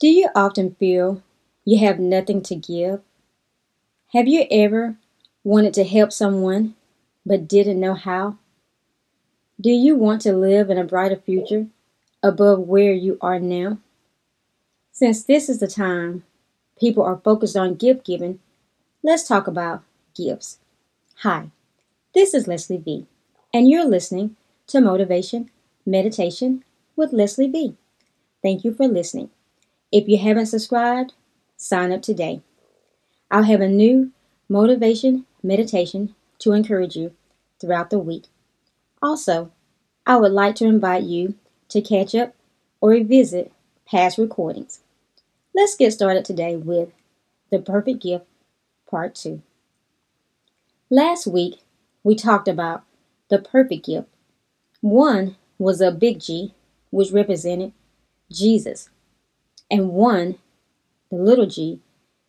Do you often feel you have nothing to give? Have you ever wanted to help someone but didn't know how? Do you want to live in a brighter future above where you are now? Since this is the time people are focused on gift giving, let's talk about gifts. Hi, this is Leslie V, and you're listening to Motivation Meditation with Leslie V. Thank you for listening. If you haven't subscribed, sign up today. I'll have a new motivation meditation to encourage you throughout the week. Also, I would like to invite you to catch up or revisit past recordings. Let's get started today with The Perfect Gift Part 2. Last week, we talked about the perfect gift. One was a big G, which represented Jesus and one, the little g,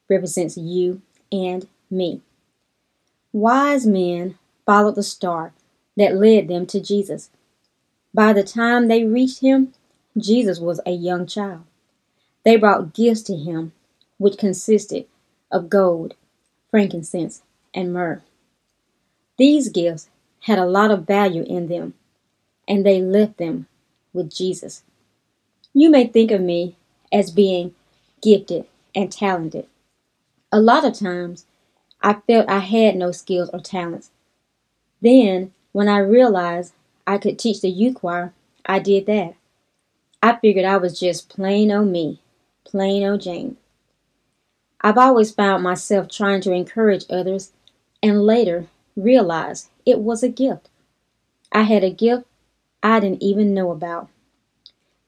represents you and me. Wise men followed the star that led them to Jesus. By the time they reached him, Jesus was a young child. They brought gifts to him, which consisted of gold, frankincense, and myrrh. These gifts had a lot of value in them, and they left them with Jesus. You may think of me as being gifted and talented. A lot of times, I felt I had no skills or talents. Then, when I realized I could teach the youth choir, I did that. I figured I was just plain old me, plain old Jane. I've always found myself trying to encourage others and later realized it was a gift. I had a gift I didn't even know about.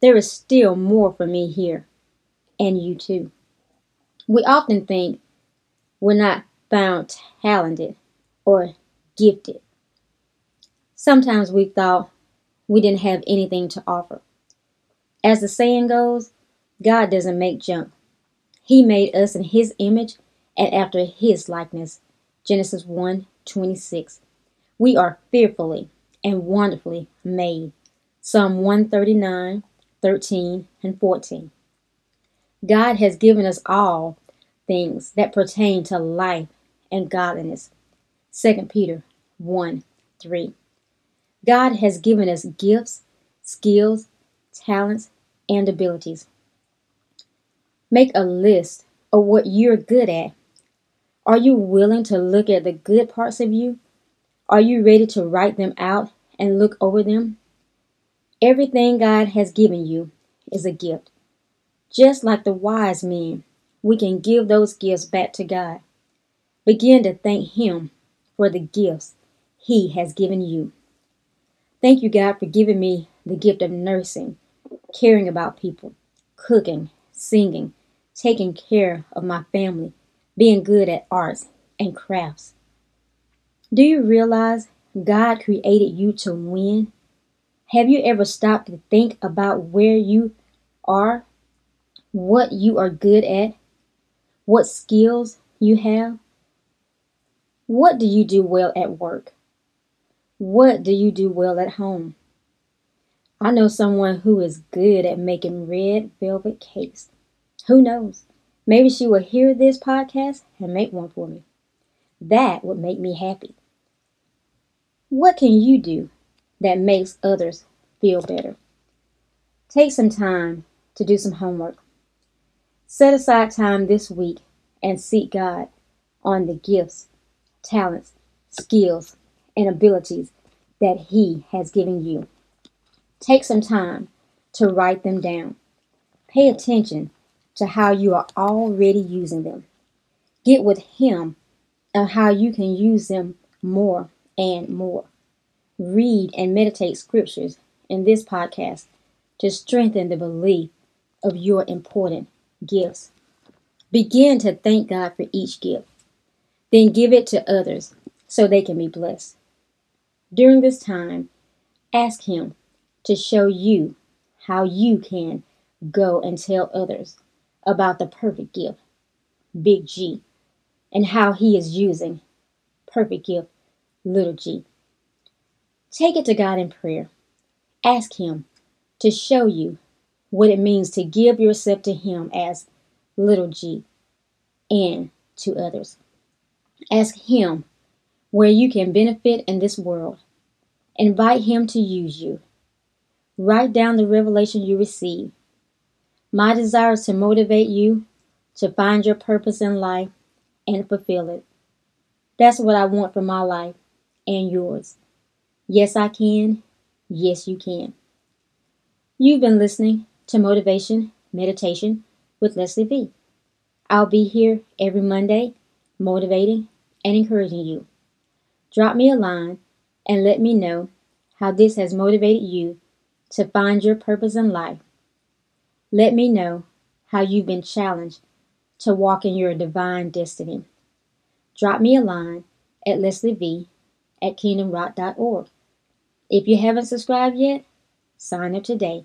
There is still more for me here and you too. We often think we're not found talented or gifted. Sometimes we thought we didn't have anything to offer. As the saying goes, God doesn't make junk. He made us in his image and after his likeness. Genesis 1 26. We are fearfully and wonderfully made. Psalm 139, 13, and 14. God has given us all things that pertain to life and godliness. 2 Peter 1 3. God has given us gifts, skills, talents, and abilities. Make a list of what you're good at. Are you willing to look at the good parts of you? Are you ready to write them out and look over them? Everything God has given you is a gift. Just like the wise men, we can give those gifts back to God. Begin to thank Him for the gifts He has given you. Thank you, God, for giving me the gift of nursing, caring about people, cooking, singing, taking care of my family, being good at arts and crafts. Do you realize God created you to win? Have you ever stopped to think about where you are what you are good at, what skills you have. What do you do well at work? What do you do well at home? I know someone who is good at making red velvet cakes. Who knows? Maybe she will hear this podcast and make one for me. That would make me happy. What can you do that makes others feel better? Take some time to do some homework. Set aside time this week and seek God on the gifts, talents, skills, and abilities that He has given you. Take some time to write them down. Pay attention to how you are already using them. Get with Him on how you can use them more and more. Read and meditate scriptures in this podcast to strengthen the belief of your important gifts. Begin to thank God for each gift. Then give it to others so they can be blessed. During this time, ask Him to show you how you can go and tell others about the perfect gift, Big G, and how He is using perfect gift, little g. Take it to God in prayer. Ask Him to show you what it means to give yourself to Him as little g and to others. Ask Him where you can benefit in this world. Invite Him to use you. Write down the revelation you receive. My desire is to motivate you to find your purpose in life and fulfill it. That's what I want for my life and yours. Yes, I can. Yes, you can. You've been listening to Motivation Meditation with Leslie V. I'll be here every Monday, motivating and encouraging you. Drop me a line and let me know how this has motivated you to find your purpose in life. Let me know how you've been challenged to walk in your divine destiny. Drop me a line at Leslie V at kingdomrock.org. If you haven't subscribed yet, sign up today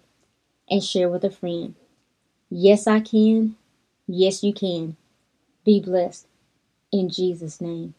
and share with a friend. Yes, I can. Yes, you can. Be blessed. In Jesus' name.